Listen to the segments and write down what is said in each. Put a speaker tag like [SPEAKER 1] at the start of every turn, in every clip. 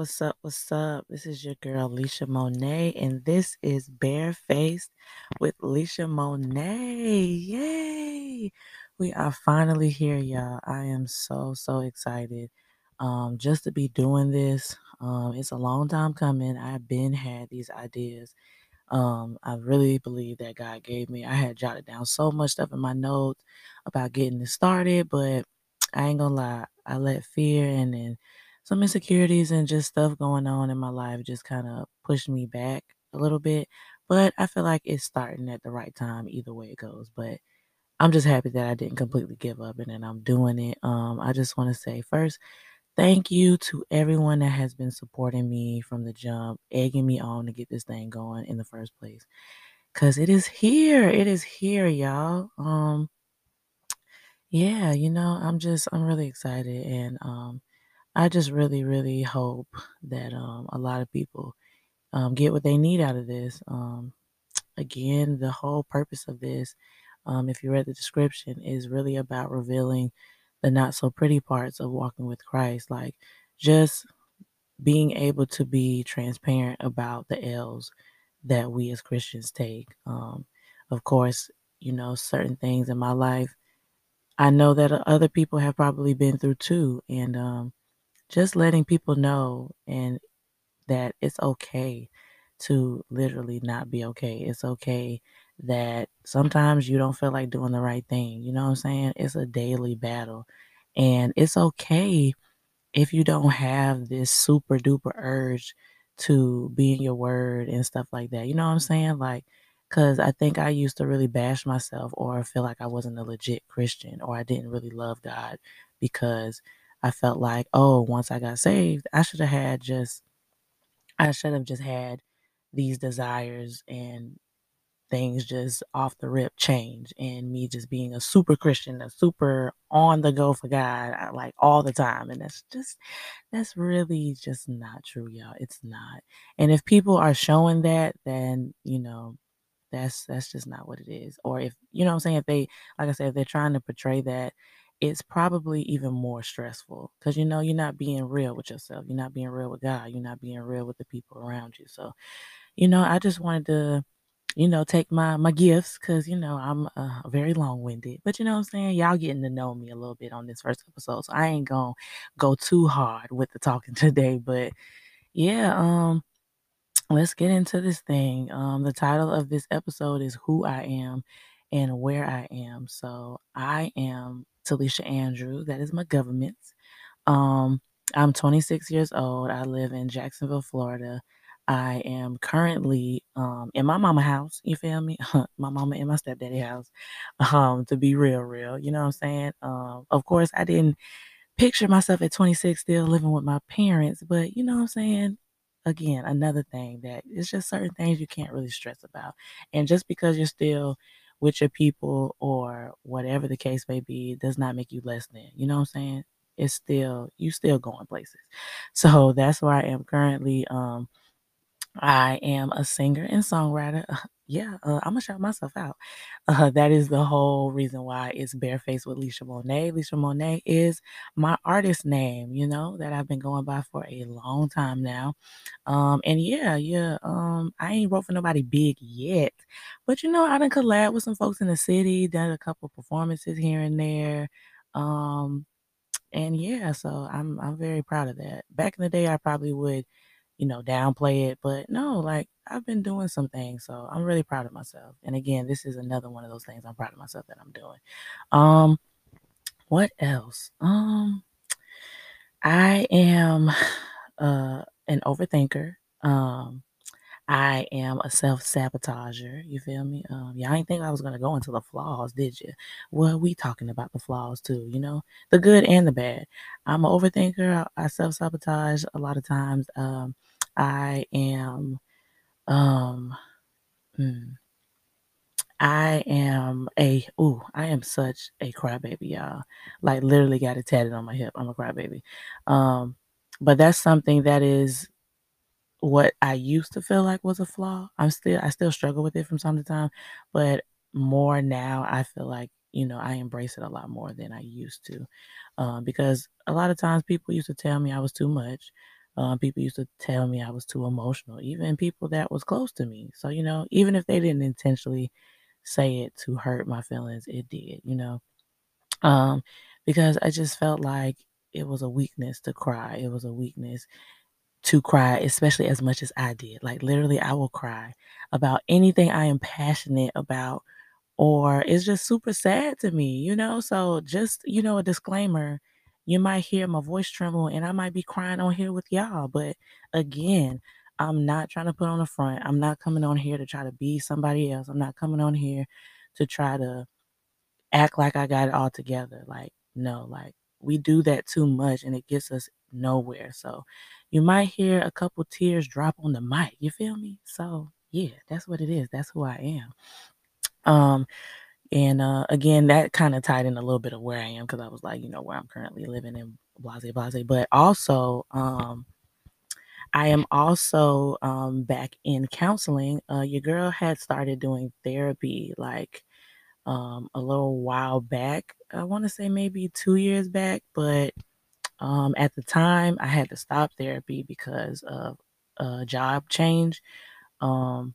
[SPEAKER 1] What's up? What's up? This is your girl Lisha Monet, and this is Barefaced with Lisha Monet. Yay! We are finally here, y'all. I am so so excited um, just to be doing this. Um, it's a long time coming. I've been had these ideas. Um, I really believe that God gave me. I had jotted down so much stuff in my notes about getting it started, but I ain't gonna lie. I let fear and then some insecurities and just stuff going on in my life just kind of pushed me back a little bit. But I feel like it's starting at the right time, either way it goes. But I'm just happy that I didn't completely give up and then I'm doing it. Um, I just want to say first, thank you to everyone that has been supporting me from the jump, egging me on to get this thing going in the first place. Cause it is here. It is here, y'all. Um, yeah, you know, I'm just I'm really excited and um I just really, really hope that um a lot of people um get what they need out of this. Um again, the whole purpose of this, um, if you read the description, is really about revealing the not so pretty parts of walking with Christ. Like just being able to be transparent about the L's that we as Christians take. Um, of course, you know, certain things in my life I know that other people have probably been through too. And um, just letting people know and that it's okay to literally not be okay. It's okay that sometimes you don't feel like doing the right thing. You know what I'm saying? It's a daily battle. And it's okay if you don't have this super duper urge to be in your word and stuff like that. You know what I'm saying? Like, because I think I used to really bash myself or feel like I wasn't a legit Christian or I didn't really love God because I felt like, oh, once I got saved, I should have had just, I should have just had these desires and things just off the rip change and me just being a super Christian, a super on the go for God, like all the time. And that's just, that's really just not true, y'all. It's not. And if people are showing that, then, you know, that's that's just not what it is. Or if you know what I'm saying, if they like I said, if they're trying to portray that, it's probably even more stressful because you know you're not being real with yourself. You're not being real with God. You're not being real with the people around you. So, you know, I just wanted to you know, take my my gifts because you know I'm uh, very long winded. But you know I'm saying? Y'all getting to know me a little bit on this first episode, so I ain't gonna go too hard with the talking today. But yeah, um, let's get into this thing. Um, the title of this episode is Who I Am and Where I Am. So I am Talisha Andrews. That is my government. Um, I'm 26 years old. I live in Jacksonville, Florida. I am currently um, in my mama house. You feel me? my mama and my stepdaddy house. Um, to be real, real. You know what I'm saying? Um, of course, I didn't picture myself at 26 still living with my parents, but you know what I'm saying? Again, another thing that it's just certain things you can't really stress about. And just because you're still with your people or whatever the case may be does not make you less than. You know what I'm saying? It's still you still going places. So that's where I am currently. Um I am a singer and songwriter. Yeah, uh, I'm gonna shout myself out. Uh, that is the whole reason why it's Barefaced with Lisha Monet. Lisha Monet is my artist name, you know, that I've been going by for a long time now. Um, and yeah, yeah, um, I ain't wrote for nobody big yet, but you know, I done collab with some folks in the city, done a couple performances here and there. Um, and yeah, so I'm I'm very proud of that. Back in the day, I probably would you know, downplay it. But no, like I've been doing some things, so I'm really proud of myself. And again, this is another one of those things I'm proud of myself that I'm doing. Um, what else? Um, I am uh an overthinker. Um, I am a self-sabotager. You feel me? Um, y'all ain't think I was gonna go into the flaws, did you? Well, we talking about the flaws too, you know, the good and the bad. I'm an overthinker. I, I self-sabotage a lot of times. Um, I am um hmm, I am a ooh, I am such a crybaby, y'all. Like literally got it tatted on my hip. I'm a crybaby. Um, but that's something that is what I used to feel like was a flaw. I'm still I still struggle with it from time to time, but more now I feel like you know, I embrace it a lot more than I used to. Um, because a lot of times people used to tell me I was too much. Um, people used to tell me I was too emotional, even people that was close to me. So, you know, even if they didn't intentionally say it to hurt my feelings, it did, you know. Um, because I just felt like it was a weakness to cry. It was a weakness to cry, especially as much as I did. Like literally, I will cry about anything I am passionate about, or it's just super sad to me, you know? So, just, you know, a disclaimer you might hear my voice tremble and I might be crying on here with y'all. But again, I'm not trying to put on the front. I'm not coming on here to try to be somebody else. I'm not coming on here to try to act like I got it all together. Like, no, like we do that too much and it gets us nowhere. So you might hear a couple tears drop on the mic. You feel me? So yeah, that's what it is. That's who I am. Um, and uh, again, that kind of tied in a little bit of where I am because I was like, you know, where I'm currently living in blase blase. But also, um, I am also um, back in counseling. Uh, your girl had started doing therapy like um, a little while back. I want to say maybe two years back, but um, at the time I had to stop therapy because of a job change. Um,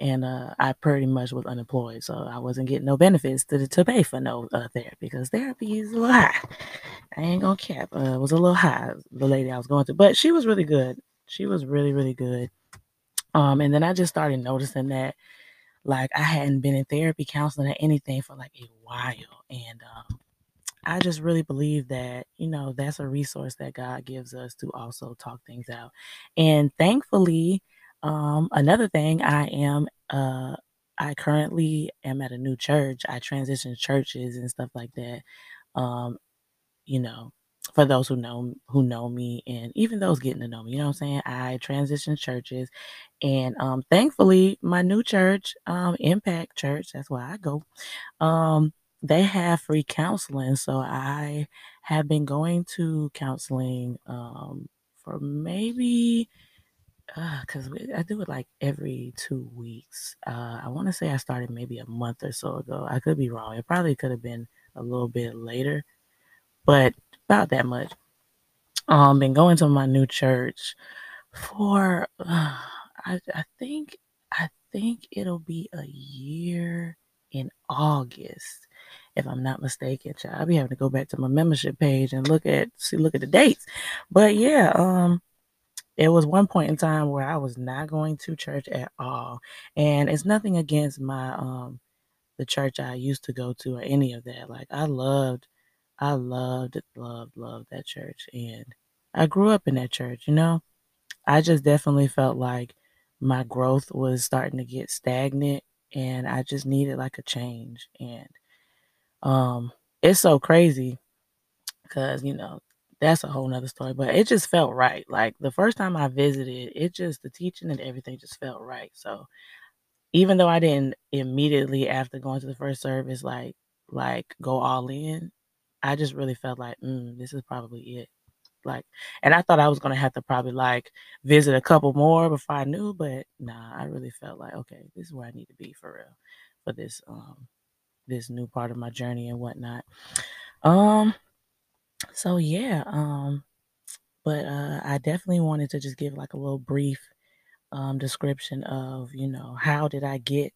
[SPEAKER 1] and uh, I pretty much was unemployed, so I wasn't getting no benefits to to pay for no uh, therapy because therapy is a high. I ain't gonna cap. Uh, it was a little high. The lady I was going to, but she was really good. She was really really good. Um, and then I just started noticing that like I hadn't been in therapy, counseling, or anything for like a while, and um, I just really believe that, you know, that's a resource that God gives us to also talk things out. And thankfully, um, another thing, I am, uh, I currently am at a new church. I transition churches and stuff like that. Um, you know, for those who know who know me and even those getting to know me, you know what I'm saying? I transitioned churches and um thankfully my new church, um, Impact Church, that's where I go. Um, they have free counseling. So I have been going to counseling um for maybe because I do it like every two weeks. Uh, I want to say I started maybe a month or so ago. I could be wrong. It probably could have been a little bit later, but about that much. Um, been going to my new church for uh, I I think I think it'll be a year in August, if I'm not mistaken. Child. I'll be having to go back to my membership page and look at see look at the dates. But yeah, um it was one point in time where I was not going to church at all. And it's nothing against my um the church I used to go to or any of that. Like I loved I loved loved loved that church and I grew up in that church, you know? I just definitely felt like my growth was starting to get stagnant and I just needed like a change and um it's so crazy because you know that's a whole nother story but it just felt right like the first time i visited it just the teaching and everything just felt right so even though i didn't immediately after going to the first service like like go all in i just really felt like mm, this is probably it like and i thought i was to have to probably like visit a couple more before i knew but nah i really felt like okay this is where i need to be for real for this um this new part of my journey and whatnot. Um so yeah, um, but uh, I definitely wanted to just give like a little brief um, description of, you know, how did I get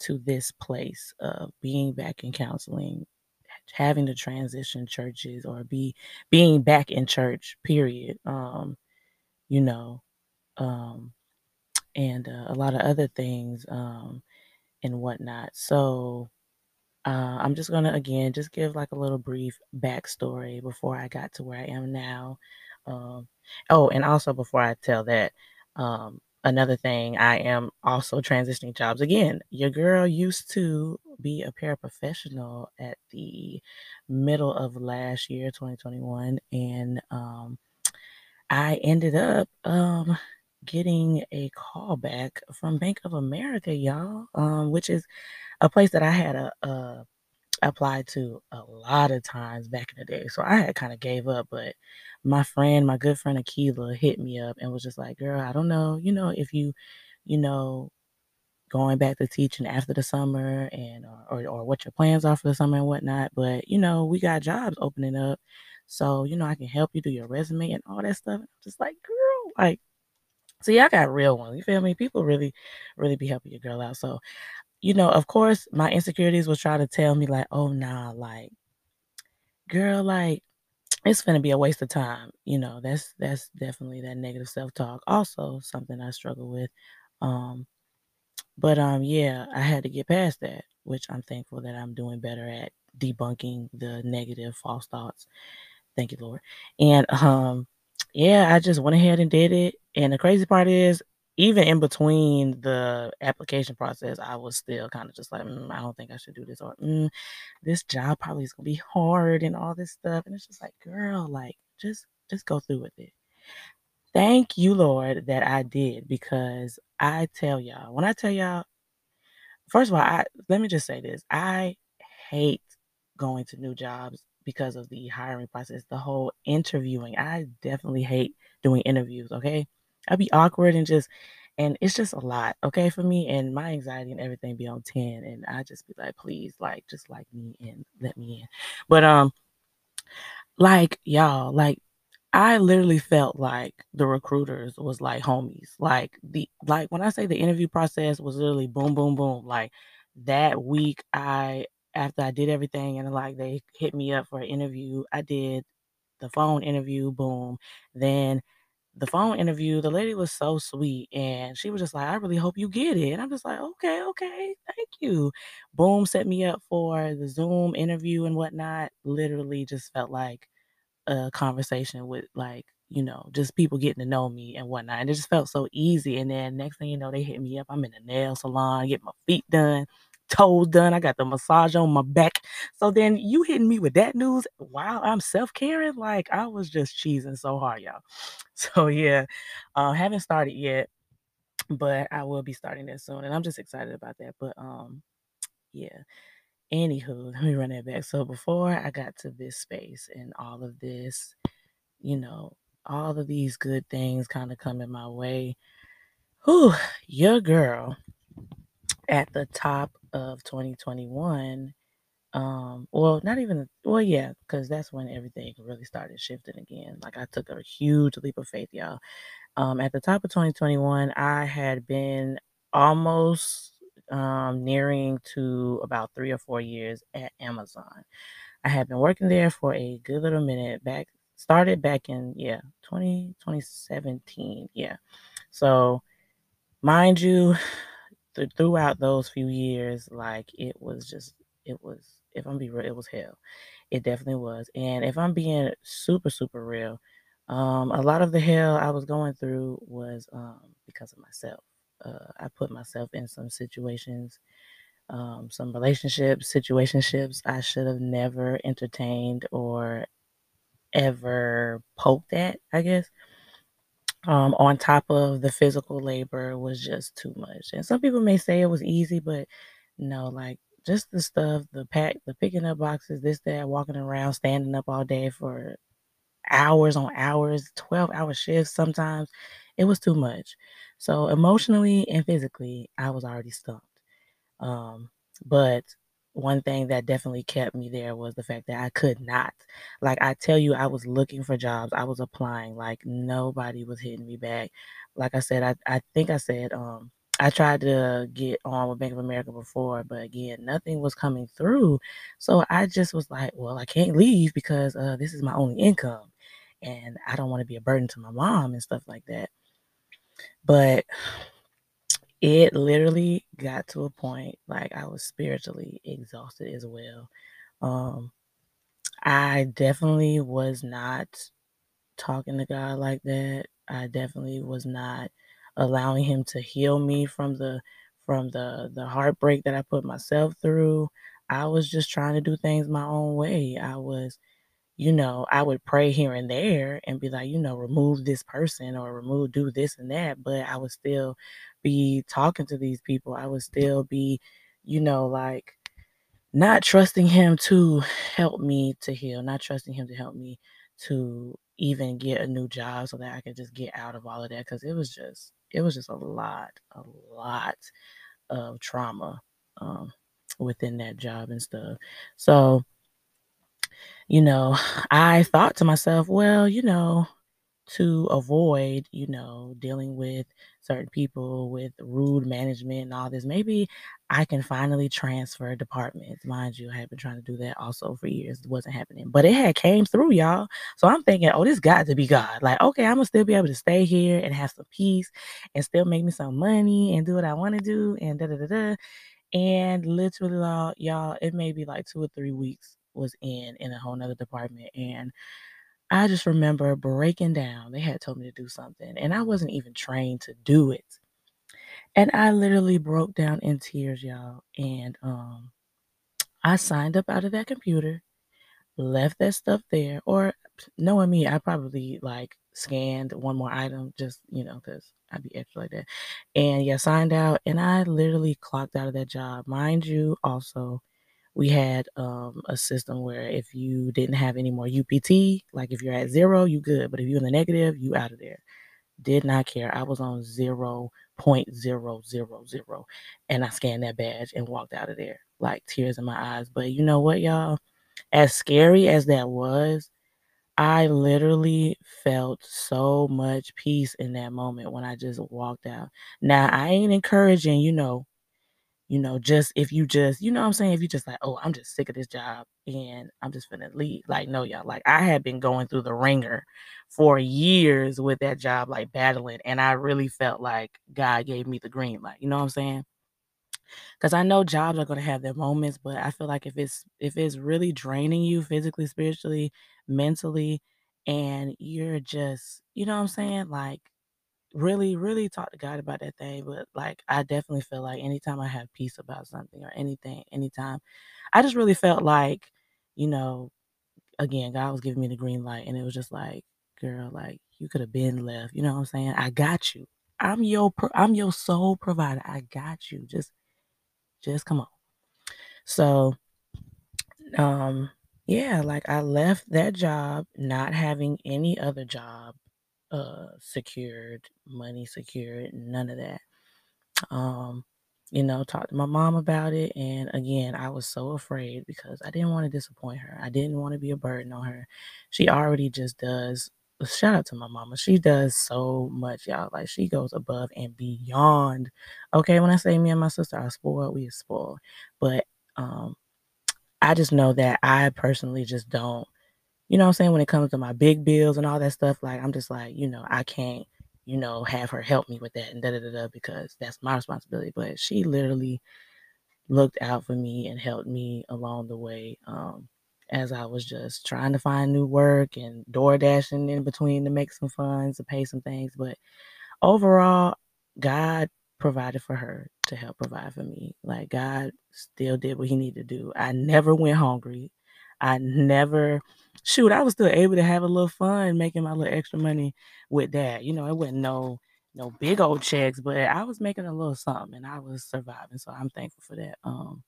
[SPEAKER 1] to this place of being back in counseling, having to transition churches or be being back in church, period. Um, you know, um, and uh, a lot of other things um, and whatnot. So uh, I'm just gonna again just give like a little brief backstory before I got to where I am now. Um, oh, and also before I tell that, um, another thing, I am also transitioning jobs again. Your girl used to be a paraprofessional at the middle of last year, 2021, and um, I ended up um, getting a call back from Bank of America, y'all, um, which is a place that I had a, a applied to a lot of times back in the day. So I had kind of gave up, but my friend, my good friend Akila hit me up and was just like, girl, I don't know, you know, if you, you know, going back to teaching after the summer and or, or, or what your plans are for the summer and whatnot. But you know, we got jobs opening up. So, you know, I can help you do your resume and all that stuff. I'm just like, girl, like, see, I got real ones. You feel me? People really, really be helping your girl out. So, you know, of course, my insecurities was trying to tell me, like, oh, nah, like, girl, like, it's gonna be a waste of time. You know, that's that's definitely that negative self-talk. Also, something I struggle with. Um, but um, yeah, I had to get past that, which I'm thankful that I'm doing better at debunking the negative false thoughts. Thank you, Lord. And um, yeah, I just went ahead and did it. And the crazy part is, even in between the application process, I was still kind of just like, mm, I don't think I should do this, or mm, this job probably is gonna be hard and all this stuff. And it's just like, girl, like just just go through with it. Thank you, Lord, that I did because I tell y'all, when I tell y'all, first of all, I let me just say this. I hate going to new jobs because of the hiring process, the whole interviewing. I definitely hate doing interviews, okay? I'd be awkward and just and it's just a lot, okay, for me and my anxiety and everything be on 10 and I just be like, please, like just like me and let me in. But um like y'all, like I literally felt like the recruiters was like homies. Like the like when I say the interview process was literally boom, boom, boom. Like that week, I after I did everything and like they hit me up for an interview, I did the phone interview, boom. Then the phone interview, the lady was so sweet and she was just like, I really hope you get it. And I'm just like, okay, okay, thank you. Boom, set me up for the Zoom interview and whatnot. Literally just felt like a conversation with like you know just people getting to know me and whatnot and it just felt so easy and then next thing you know they hit me up i'm in a nail salon get my feet done toes done i got the massage on my back so then you hitting me with that news while i'm self-caring like i was just cheesing so hard y'all so yeah uh, haven't started yet but i will be starting that soon and i'm just excited about that but um yeah Anywho, let me run that back. So before I got to this space and all of this, you know, all of these good things kind of coming my way. Whew, your girl at the top of 2021. Um, well, not even well, yeah, because that's when everything really started shifting again. Like I took a huge leap of faith, y'all. Um, at the top of 2021, I had been almost um, nearing to about three or four years at Amazon. I had been working there for a good little minute back, started back in, yeah, 20, 2017. Yeah. So, mind you, th- throughout those few years, like it was just, it was, if I'm be real, it was hell. It definitely was. And if I'm being super, super real, um, a lot of the hell I was going through was um, because of myself. Uh, I put myself in some situations, um, some relationships, situationships I should have never entertained or ever poked at, I guess. Um, on top of the physical labor was just too much. And some people may say it was easy, but no, like just the stuff, the pack, the picking up boxes, this, that, walking around, standing up all day for hours on hours, 12 hour shifts sometimes. It was too much. So emotionally and physically, I was already stumped. Um, but one thing that definitely kept me there was the fact that I could not. Like I tell you, I was looking for jobs. I was applying. Like nobody was hitting me back. Like I said, I, I think I said um I tried to get on with Bank of America before, but again, nothing was coming through. So I just was like, well, I can't leave because uh, this is my only income. And I don't want to be a burden to my mom and stuff like that. But it literally got to a point like I was spiritually exhausted as well. Um, I definitely was not talking to God like that. I definitely was not allowing him to heal me from the from the the heartbreak that I put myself through. I was just trying to do things my own way. I was you know, I would pray here and there and be like, you know, remove this person or remove, do this and that. But I would still be talking to these people. I would still be, you know, like not trusting him to help me to heal, not trusting him to help me to even get a new job so that I could just get out of all of that. Cause it was just, it was just a lot, a lot of trauma um, within that job and stuff. So, you know, I thought to myself, well, you know, to avoid, you know, dealing with certain people with rude management and all this, maybe I can finally transfer departments. Mind you, I have been trying to do that also for years. It wasn't happening, but it had came through, y'all. So I'm thinking, oh, this got to be God. Like, okay, I'm gonna still be able to stay here and have some peace and still make me some money and do what I want to do and da da da da. And literally, y'all, it may be like two or three weeks was in in a whole nother department and I just remember breaking down. They had told me to do something, and I wasn't even trained to do it. And I literally broke down in tears, y'all. And um, I signed up out of that computer, left that stuff there, or knowing me, I probably like scanned one more item just, you know, because I'd be extra like that. And yeah, signed out, and I literally clocked out of that job. Mind you, also, we had um, a system where if you didn't have any more UPT, like if you're at zero, you good. But if you're in the negative, you out of there. Did not care. I was on zero point zero zero zero, and I scanned that badge and walked out of there, like tears in my eyes. But you know what, y'all? As scary as that was, I literally felt so much peace in that moment when I just walked out. Now I ain't encouraging, you know, you know, just if you just, you know what I'm saying? If you just like, oh, I'm just sick of this job and I'm just gonna leave. Like, no, y'all, like I had been going through the ringer for years with that job, like battling, and I really felt like God gave me the green light. You know what I'm saying? Because I know jobs are gonna have their moments, but I feel like if it's if it's really draining you physically, spiritually, mentally, and you're just, you know what I'm saying? Like really, really talk to God about that thing. But like, I definitely feel like anytime I have peace about something or anything, anytime, I just really felt like, you know, again, God was giving me the green light, and it was just like, girl, like you could have been left. You know what I'm saying? I got you. I'm your, pro- I'm your sole provider. I got you. Just, just come on. So, um, yeah, like I left that job, not having any other job uh secured, money secured, none of that. Um, you know, talked to my mom about it and again, I was so afraid because I didn't want to disappoint her. I didn't want to be a burden on her. She already just does shout out to my mama. She does so much, y'all. Like she goes above and beyond. Okay, when I say me and my sister are spoiled, we are spoiled. But um I just know that I personally just don't you know what I'm saying? When it comes to my big bills and all that stuff, like I'm just like, you know, I can't, you know, have her help me with that and da da da da because that's my responsibility. But she literally looked out for me and helped me along the way. Um, as I was just trying to find new work and door dashing in between to make some funds to pay some things. But overall, God provided for her to help provide for me. Like God still did what he needed to do. I never went hungry. I never shoot, I was still able to have a little fun making my little extra money with that. You know, it wasn't no no big old checks, but I was making a little something and I was surviving. So I'm thankful for that. Um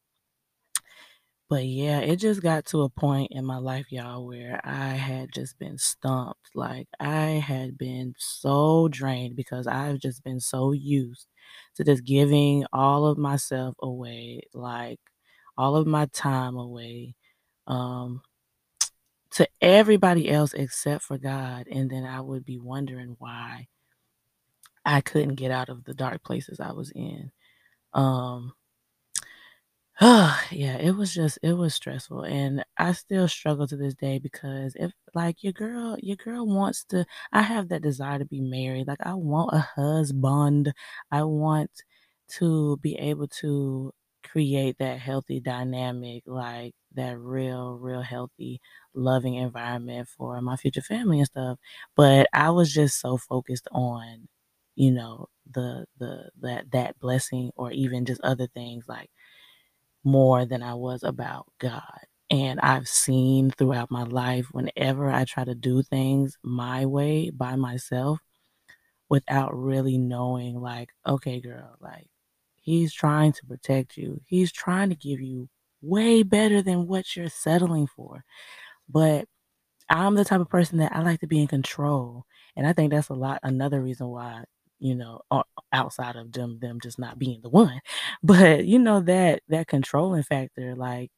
[SPEAKER 1] but yeah, it just got to a point in my life, y'all, where I had just been stumped. Like I had been so drained because I've just been so used to just giving all of myself away, like all of my time away. Um to everybody else except for God. And then I would be wondering why I couldn't get out of the dark places I was in. Um, yeah, it was just it was stressful and I still struggle to this day because if like your girl your girl wants to I have that desire to be married. Like I want a husband. I want to be able to create that healthy dynamic, like that real, real healthy, loving environment for my future family and stuff. But I was just so focused on, you know, the the that that blessing or even just other things like more than I was about God. And I've seen throughout my life, whenever I try to do things my way by myself without really knowing, like, okay, girl, like, he's trying to protect you, he's trying to give you way better than what you're settling for. But I'm the type of person that I like to be in control. And I think that's a lot, another reason why, you know, outside of them them just not being the one. But you know that that controlling factor like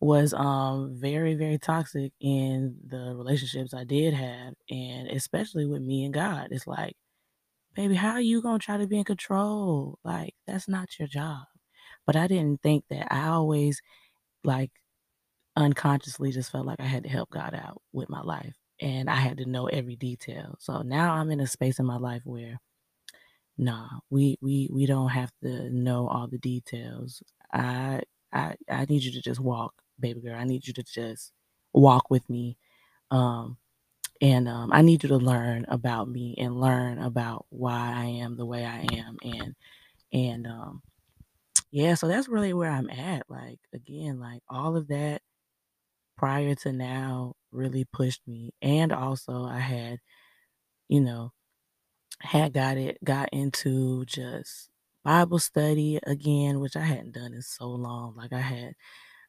[SPEAKER 1] was um very very toxic in the relationships I did have and especially with me and God. It's like, baby, how are you going to try to be in control? Like that's not your job. But I didn't think that I always like unconsciously just felt like I had to help God out with my life and I had to know every detail. So now I'm in a space in my life where nah, we we we don't have to know all the details. I I I need you to just walk, baby girl. I need you to just walk with me. Um and um, I need you to learn about me and learn about why I am the way I am and and um yeah, so that's really where I'm at. Like again, like all of that prior to now really pushed me. And also I had, you know, had got it got into just Bible study again, which I hadn't done in so long. Like I had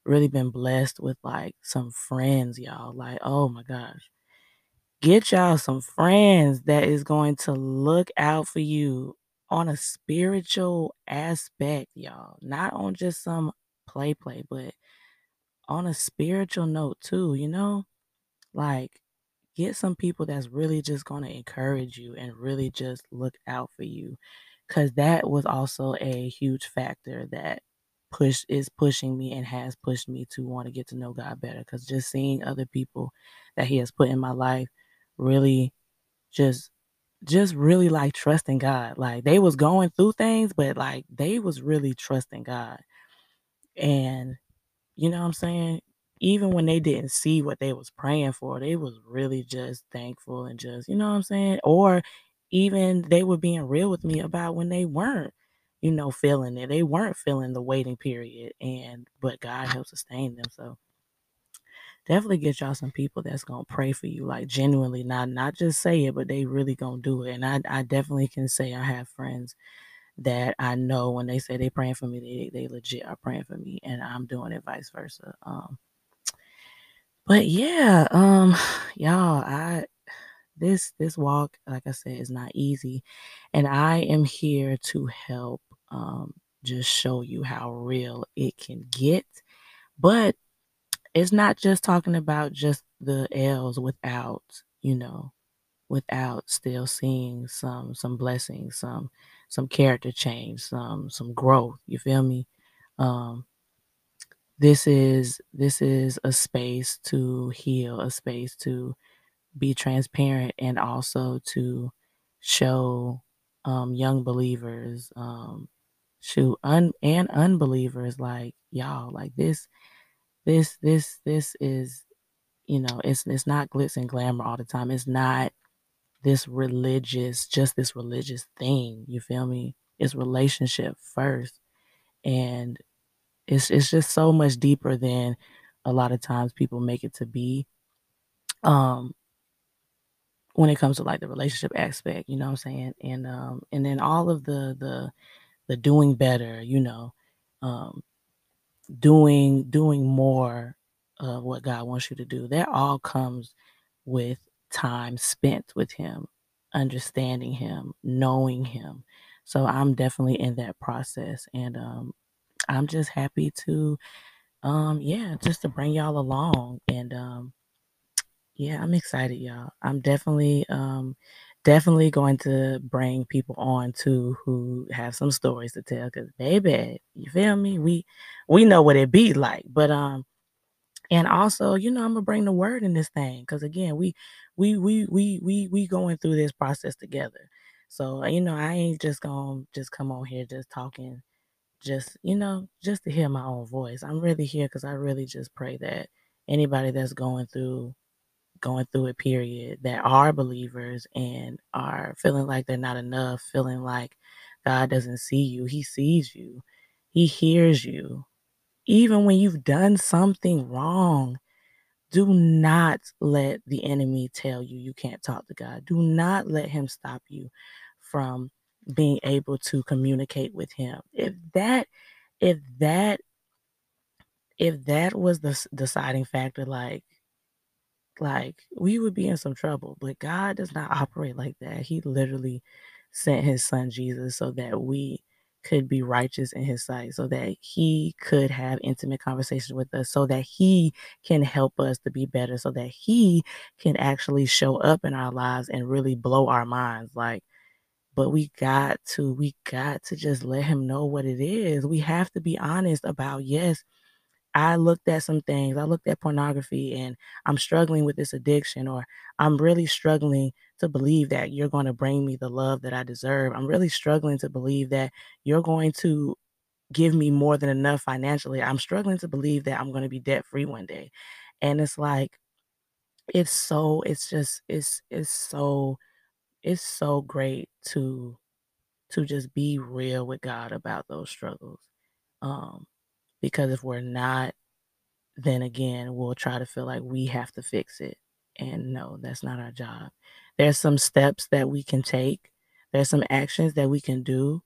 [SPEAKER 1] really been blessed with like some friends, y'all. Like, oh my gosh. Get y'all some friends that is going to look out for you on a spiritual aspect, y'all. Not on just some play play, but on a spiritual note too, you know? Like get some people that's really just going to encourage you and really just look out for you cuz that was also a huge factor that push is pushing me and has pushed me to want to get to know God better cuz just seeing other people that he has put in my life really just just really like trusting God. Like they was going through things, but like they was really trusting God. And you know what I'm saying? Even when they didn't see what they was praying for, they was really just thankful and just, you know what I'm saying? Or even they were being real with me about when they weren't, you know, feeling it. They weren't feeling the waiting period and but God helped sustain them. So definitely get y'all some people that's gonna pray for you, like genuinely, not not just say it, but they really gonna do it. And I I definitely can say I have friends that I know when they say they praying for me, they they legit are praying for me, and I'm doing it vice versa. Um, but yeah, um, y'all, I this this walk, like I said, is not easy, and I am here to help. Um, just show you how real it can get, but it's not just talking about just the L's without, you know, without still seeing some some blessings, some some character change, some some growth. You feel me? Um, this is this is a space to heal, a space to be transparent, and also to show um, young believers, um, shoot, un and unbelievers, like y'all, like this, this, this, this is, you know, it's it's not glitz and glamour all the time. It's not this religious, just this religious thing. You feel me? It's relationship first. And it's it's just so much deeper than a lot of times people make it to be. Um when it comes to like the relationship aspect, you know what I'm saying? And um and then all of the the the doing better, you know, um doing doing more of what God wants you to do. That all comes with time spent with him, understanding him, knowing him. So I'm definitely in that process and um I'm just happy to um yeah, just to bring y'all along and um yeah, I'm excited y'all. I'm definitely um definitely going to bring people on too who have some stories to tell cuz baby, you feel me? We we know what it be like. But um and also, you know, I'm gonna bring the word in this thing because again, we we we we we we going through this process together. So you know, I ain't just gonna just come on here just talking, just you know, just to hear my own voice. I'm really here because I really just pray that anybody that's going through going through a period, that are believers and are feeling like they're not enough, feeling like God doesn't see you. He sees you. He hears you. Even when you've done something wrong, do not let the enemy tell you you can't talk to God. Do not let him stop you from being able to communicate with him. If that if that if that was the deciding factor like like we would be in some trouble, but God does not operate like that. He literally sent his son Jesus so that we could be righteous in his sight, so that he could have intimate conversations with us, so that he can help us to be better, so that he can actually show up in our lives and really blow our minds. Like, but we got to, we got to just let him know what it is. We have to be honest about, yes, I looked at some things. I looked at pornography and I'm struggling with this addiction, or I'm really struggling to believe that you're going to bring me the love that I deserve. I'm really struggling to believe that you're going to give me more than enough financially. I'm struggling to believe that I'm going to be debt free one day. And it's like, it's so, it's just, it's, it's so, it's so great to, to just be real with God about those struggles. Um, because if we're not, then again, we'll try to feel like we have to fix it. And no, that's not our job. There's some steps that we can take, there's some actions that we can do,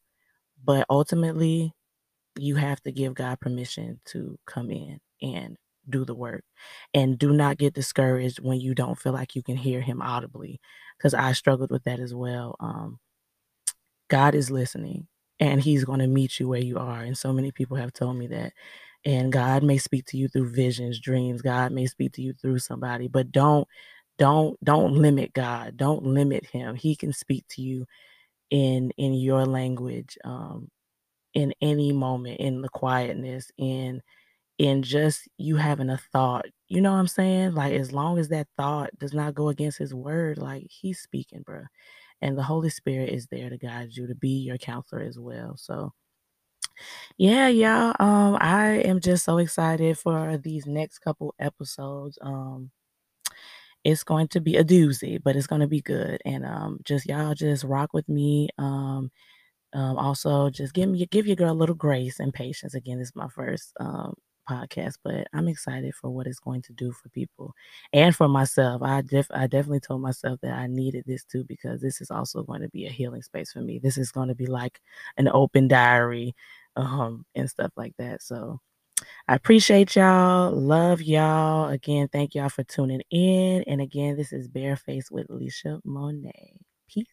[SPEAKER 1] but ultimately, you have to give God permission to come in and do the work. And do not get discouraged when you don't feel like you can hear Him audibly, because I struggled with that as well. Um, God is listening and He's going to meet you where you are. And so many people have told me that. And God may speak to you through visions, dreams. God may speak to you through somebody, but don't don't don't limit God. Don't limit him. He can speak to you in in your language um in any moment in the quietness in in just you having a thought. You know what I'm saying? Like as long as that thought does not go against his word, like he's speaking, bro. And the Holy Spirit is there to guide you to be your counselor as well. So yeah, y'all. Um, I am just so excited for these next couple episodes. Um, it's going to be a doozy, but it's going to be good. And um, just y'all just rock with me. Um, um, also just give me give your girl a little grace and patience. Again, this is my first um podcast, but I'm excited for what it's going to do for people and for myself. I def I definitely told myself that I needed this too because this is also going to be a healing space for me. This is going to be like an open diary um and stuff like that. So I appreciate y'all. Love y'all. Again, thank y'all for tuning in. And again, this is Bareface with Alicia Monet. Peace.